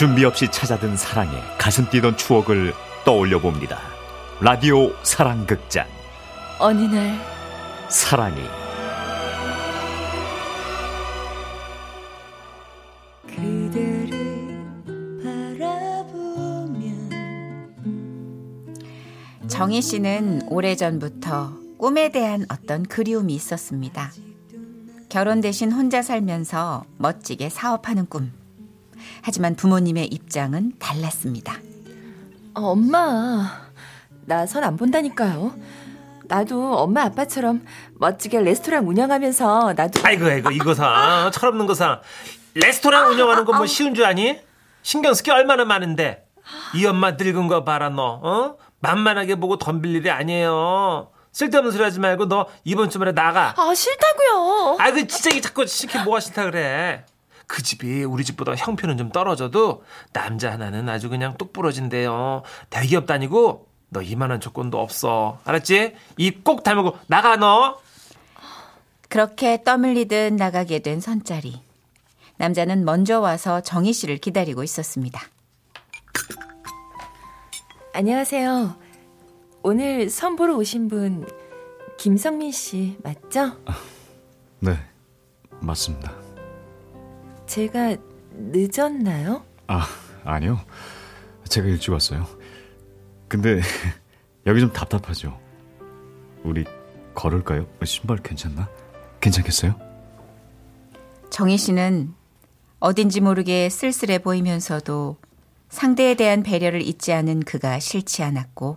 준비 없이 찾아든 사랑에 가슴 뛰던 추억을 떠올려 봅니다. 라디오 사랑극장. 어느 날 사랑이 정희 씨는 오래전부터 꿈에 대한 어떤 그리움이 있었습니다. 결혼 대신 혼자 살면서 멋지게 사업하는 꿈. 하지만 부모님의 입장은 달랐습니다. 어, 엄마, 나 선 안 본다니까요. 나도 엄마 아빠처럼 멋지게 레스토랑 운영하면서 나도 아이고 아이고 이거사 철없는 거사 레스토랑 운영하는 건 뭐 쉬운 줄 아니? 신경 쓸 게 얼마나 많은데 이 엄마 늙은 거 봐라 너 어? 만만하게 보고 덤빌 일이 아니에요 쓸데없는 소리 하지 말고 너 이번 주말에 나가 아 싫다고요. 아이고 진짜 이게 자꾸 시키 뭐가 싫다 그래 그 집이 우리 집보다 형편은 좀 떨어져도 남자 하나는 아주 그냥 똑 부러진대요 대기업 다니고 너 이만한 조건도 없어 알았지? 입 꼭 다물고 나가 너 그렇게 떠밀리듯 나가게 된 선짜리. 남자는 먼저 와서 정희 씨를 기다리고 있었습니다. 안녕하세요. 오늘 선 보러 오신 분 김성민 씨 맞죠? 네 맞습니다. 제가 늦었나요? 아 아니요 제가 일찍 왔어요. 근데 여기 좀 답답하죠. 우리 걸을까요? 신발 괜찮나? 괜찮겠어요? 정희 씨는 어딘지 모르게 쓸쓸해 보이면서도 상대에 대한 배려를 잊지 않은 그가 싫지 않았고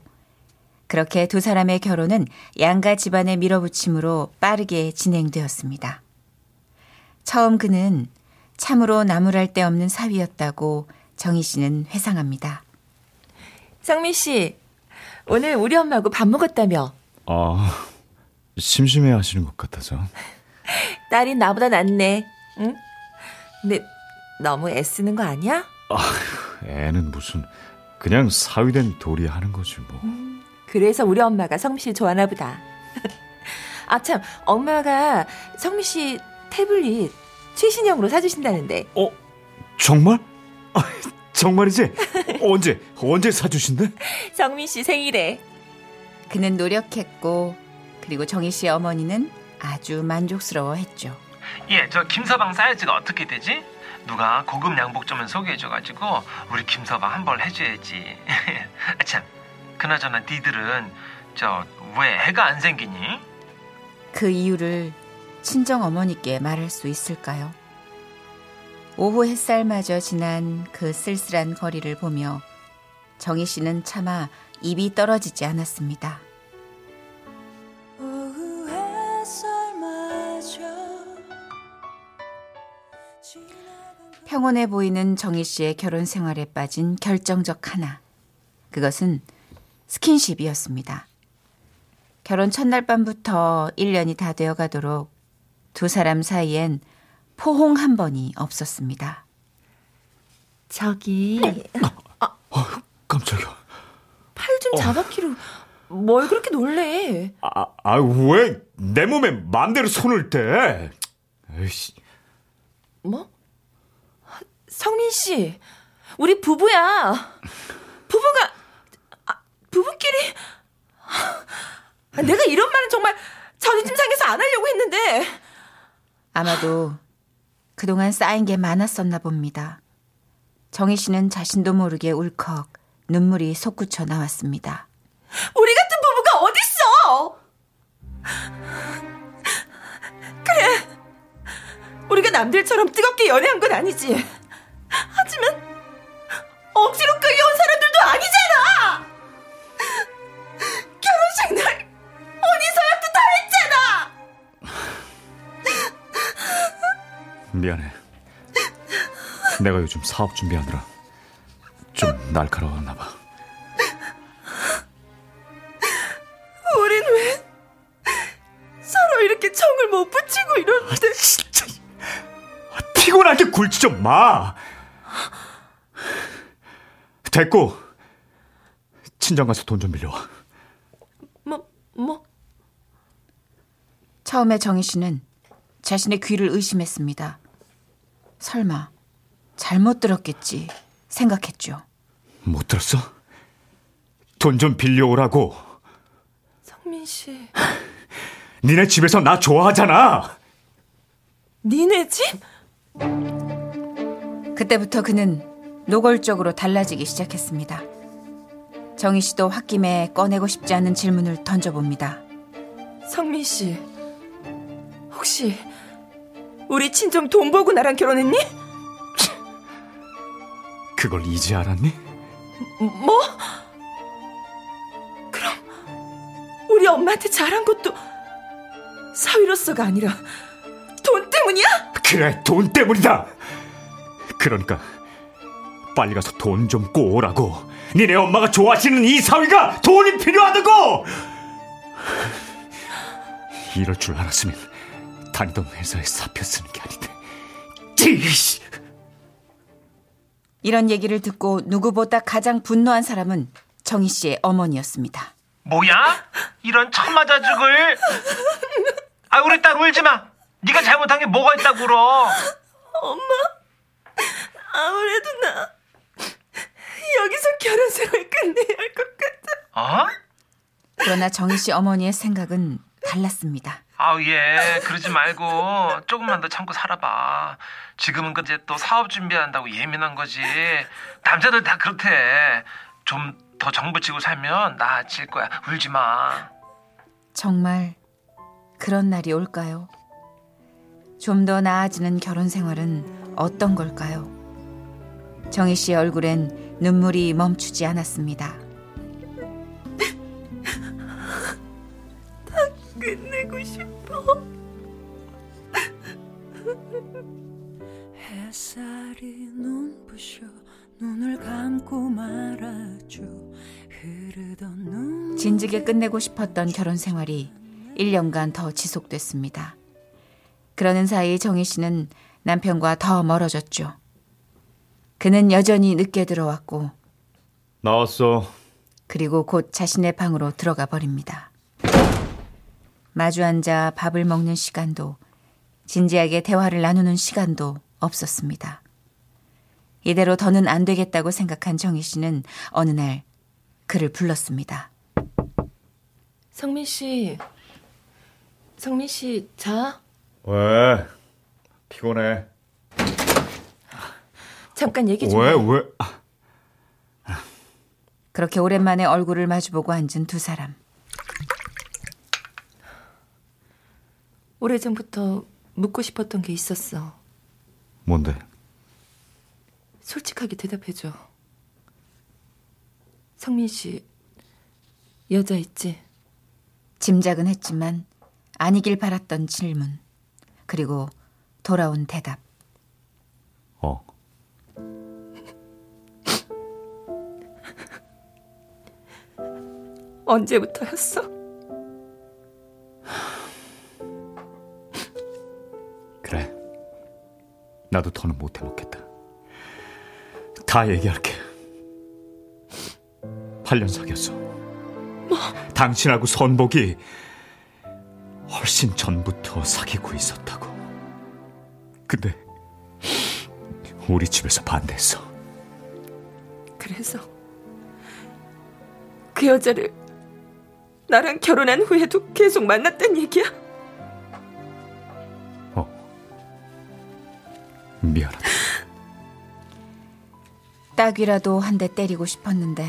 그렇게 두 사람의 결혼은 양가 집안의 밀어붙임으로 빠르게 진행되었습니다. 처음 그는 참으로 나무랄 데 없는 사위였다고 정희 씨는 회상합니다. 성민 씨, 오늘 우리 엄마하고 밥 먹었다며? 아 심심해 하시는 것 같아서. 딸이 나보다 낫네. 응? 근데 너무 애쓰는 거 아니야? 애는 무슨 그냥 사위된 도리 하는 거지 뭐. 그래서 우리 엄마가 성민 씨 좋아하나 보다. 아 참, 엄마가 성민 씨 태블릿 최신형으로 사주신다는데. 어 정말? 아, 정말이지? 언제 언제 사주신대? 성민 씨 생일에. 그는 노력했고 그리고 정희 씨의 어머니는 아주 만족스러워했죠. 예, 저 김서방 사이즈가 어떻게 되지? 누가 고급 양복점을 소개해줘가지고 우리 김서방 한 벌 해줘야지. 아, 참, 그나저나 니들은 저 왜 해가 안 생기니? 그 이유를 친정 어머니께 말할 수 있을까요? 오후 햇살마저 지난 그 쓸쓸한 거리를 보며 정희 씨는 차마 입이 떨어지지 않았습니다. 평온해 보이는 정희 씨의 결혼 생활에 빠진 결정적 하나. 그것은 스킨십이었습니다. 결혼 첫날 밤부터 1년이 다 되어 가도록 두 사람 사이엔 포홍 한 번이 없었습니다. 저기 깜짝이야. 팔 좀 잡아키로 뭘 그렇게 놀래? 아, 아, 왜 내 몸에 맘대로 손을 대? 에이씨. 뭐? 성민 씨, 우리 부부야. 부부가 아, 부부끼리 아, 내가 이런 말은 정말 자존심 상해서 안 하려고 했는데 아마도 그동안 쌓인 게 많았었나 봅니다. 정희 씨는 자신도 모르게 울컥 눈물이 솟구쳐 나왔습니다. 우리 같은 부부가 어딨어? 그래, 우리가 남들처럼 뜨겁게 연애한 건 아니지. 내가 요즘 사업 준비하느라 좀 날카로웠나 봐. 우린 왜 서로 이렇게 정을 못 붙이고 이러는데? 진짜 피곤하게 굴지 좀 마. 됐고 친정 가서 돈 좀 빌려와. 뭐 뭐? 처음에 정희 씨는 자신의 귀를 의심했습니다. 설마 잘못 들었겠지 생각했죠. 못 들었어? 돈 좀 빌려오라고. 성민 씨, 니네 집에서 나 좋아하잖아. 니네 집? 그때부터 그는 노골적으로 달라지기 시작했습니다. 정희 씨도 홧김에 꺼내고 싶지 않은 질문을 던져봅니다. 성민 씨, 혹시 우리 친정 돈 보고 나랑 결혼했니? 그걸 이제 알았니? 뭐? 그럼 우리 엄마한테 잘한 것도 사위로서가 아니라 돈 때문이야? 그래, 돈 때문이다. 그러니까 빨리 가서 돈 좀 꼬오라고. 니네 엄마가 좋아하시는 이 사위가 돈이 필요하다고. 이럴 줄 알았으면 다니던 회사에 사표 쓰는 게 아닌데. 찌이씨. 이런 얘기를 듣고 누구보다 가장 분노한 사람은 정희 씨의 어머니였습니다. 뭐야? 이런 천마자죽을. 아 우리 딸 울지 마. 네가 잘못한 게 뭐가 있다고 울어. 아무래도 나 여기서 결혼 생활 끝내야 할 것 같아. 어? 그러나 정희 씨 어머니의 생각은 달랐습니다. 아우 예 그러지 말고 조금만 더 참고 살아봐 지금은 그제 또 사업 준비한다고 예민한 거지 남자들 다 그렇대 좀 더 정붙이고 살면 나아질 거야 울지 마 정말 그런 날이 올까요? 좀 더 나아지는 결혼 생활은 어떤 걸까요? 정희 씨의 얼굴엔 눈물이 멈추지 않았습니다. 끝내고 싶어. 햇살이 눈부셔 눈을 감고 말아줘 흐르던 눈 진즉에 끝내고 싶었던 결혼 생활이 1년간 더 지속됐습니다. 그러는 사이 정희 씨는 남편과 더 멀어졌죠. 그는 여전히 늦게 들어왔고 나왔어. 그리고 곧 자신의 방으로 들어가 버립니다. 마주 앉아 밥을 먹는 시간도 진지하게 대화를 나누는 시간도 없었습니다. 이대로 더는 안 되겠다고 생각한 정희 씨는 어느 날 그를 불렀습니다. 성민 씨, 성민 씨 자. 왜? 피곤해. 잠깐 얘기 좀. 왜 해. 왜? 그렇게 오랜만에 얼굴을 마주보고 앉은 두 사람. 오래전부터 묻고 싶었던 게 있었어. 뭔데? 솔직하게 대답해줘. 성민 씨, 여자 있지? 짐작은 했지만 아니길 바랐던 질문. 그리고 돌아온 대답. 어. 언제부터였어? 나도 더는 못 해 먹겠다. 다 얘기할게. 8년 사귀었어. 당신하고 선복이 훨씬 전부터 사귀고 있었다고. 근데 우리 집에서 반대했어. 그래서 그 여자를 나랑 결혼한 후에도 계속 만났단 얘기야? 미안하다. 딱이라도 한 대 때리고 싶었는데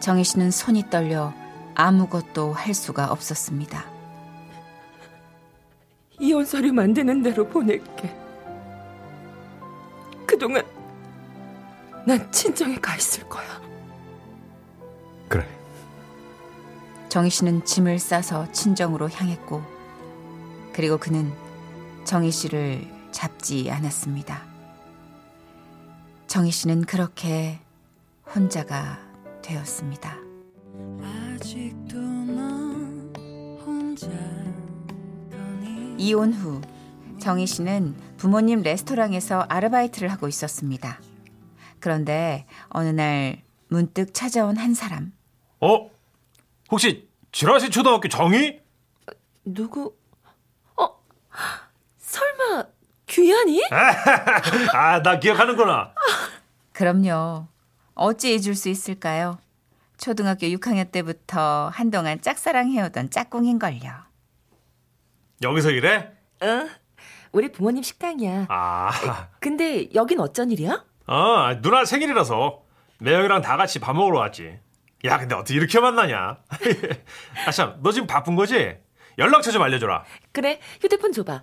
정희 씨는 손이 떨려 아무것도 할 수가 없었습니다. 이혼 서류 만드는 대로 보낼게. 그동안 난 친정에 가 있을 거야. 그래. 정희 씨는 짐을 싸서 친정으로 향했고 그리고 그는 정희 씨를 잡지 않았습니다. 정희 씨는 그렇게 혼자가 되었습니다. 이혼 후 정희 씨는 부모님 레스토랑에서 아르바이트를 하고 있었습니다. 그런데 어느 날 문득 찾아온 한 사람. 어? 혹시 지라시 초등학교 정희? 누구? 어? 설마 규현이? 아 나 기억하는구나 그럼요. 어찌 잊을 수 있을까요? 초등학교 6학년 때부터 한동안 짝사랑해오던 짝꿍인걸요. 여기서 이래? 응. 우리 부모님 식당이야. 아, 근데 여긴 어쩐 일이야? 어, 누나 생일이라서 매형이랑 다 같이 밥 먹으러 왔지. 야, 근데 어떻게 이렇게 만나냐? 아참, 너 지금 바쁜 거지? 연락처 좀 알려줘라. 그래, 휴대폰 줘봐.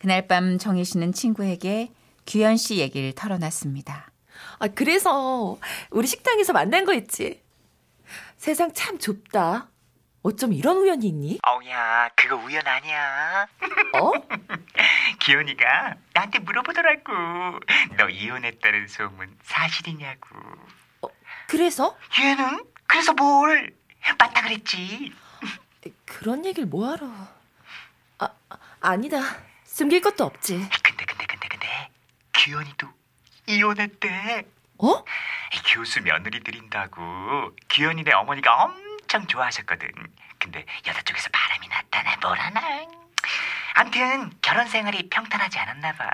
그날 밤 정희 씨는 친구에게 규현 씨 얘기를 털어놨습니다. 아, 그래서 우리 식당에서 만난 거 있지. 세상 참 좁다. 어쩜 이런 우연이 있니? 어우야, 그거 우연 아니야. 어? 기현이가 나한테 물어보더라고. 너 이혼했다는 소문 사실이냐고. 그래서? 얘는 그래서 뭘? 맞다 그랬지. 그런 얘기를 뭐하러. 아, 아, 아니다. 숨길 것도 없지. 근데 근데 근데 근데 기현이도 이혼했대. 어? 교수 며느리 드린다고 기현이네 어머니가 엄청 좋아하셨거든. 근데 여자 쪽에서 바람이 났다나 뭐라나. 암튼 결혼 생활이 평탄하지 않았나 봐.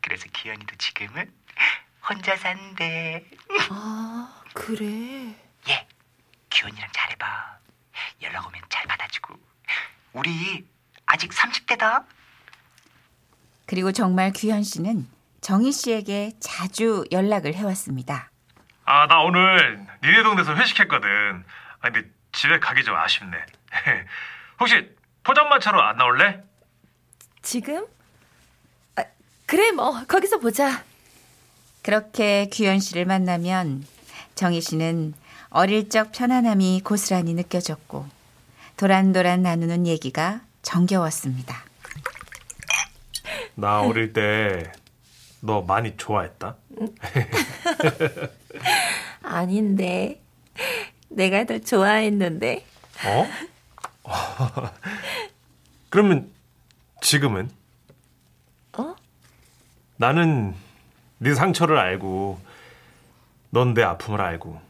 그래서 기현이도 지금은 혼자 산대. 아, 그래. 얘 기현이랑 잘해봐. 연락 오면 잘 받아주고. 우리 아직 30대다. 그리고 정말 규현 씨는 정희 씨에게 자주 연락을 해왔습니다. 아, 나 오늘 니네 동네에서 회식했거든. 아, 근데 집에 가기 좀 아쉽네. 혹시 포장마차로 안 나올래? 지금? 아, 그래, 뭐, 거기서 보자. 그렇게 규현 씨를 만나면 정희 씨는 어릴 적 편안함이 고스란히 느껴졌고 도란도란 나누는 얘기가 정겨웠습니다. 나 어릴 때 너 많이 좋아했다. 아닌데. 내가 더 좋아했는데. 어? 그러면 지금은? 어? 나는 네 상처를 알고 넌 내 아픔을 알고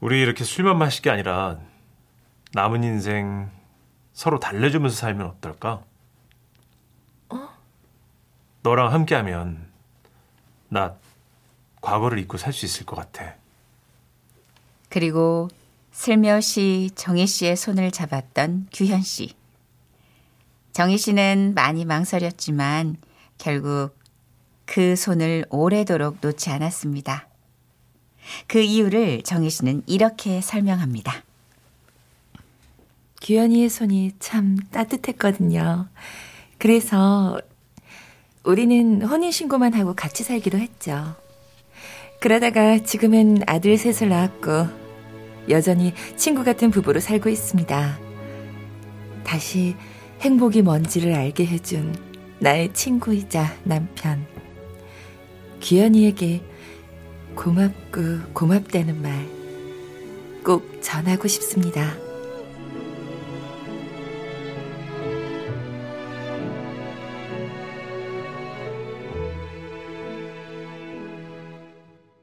우리 이렇게 술만 마실 게 아니라 남은 인생 서로 달래주면서 살면 어떨까? 너랑 함께하면 나 과거를 잊고 살 수 있을 것 같아. 그리고 슬며시 정희 씨의 손을 잡았던 규현 씨. 정희 씨는 많이 망설였지만 결국 그 손을 오래도록 놓지 않았습니다. 그 이유를 정희 씨는 이렇게 설명합니다. 규현이의 손이 참 따뜻했거든요. 그래서 우리는 혼인신고만 하고 같이 살기로 했죠. 그러다가 지금은 아들 셋을 낳았고 여전히 친구 같은 부부로 살고 있습니다. 다시 행복이 뭔지를 알게 해준 나의 친구이자 남편. 규현이에게 고맙고 고맙다는 말 꼭 전하고 싶습니다.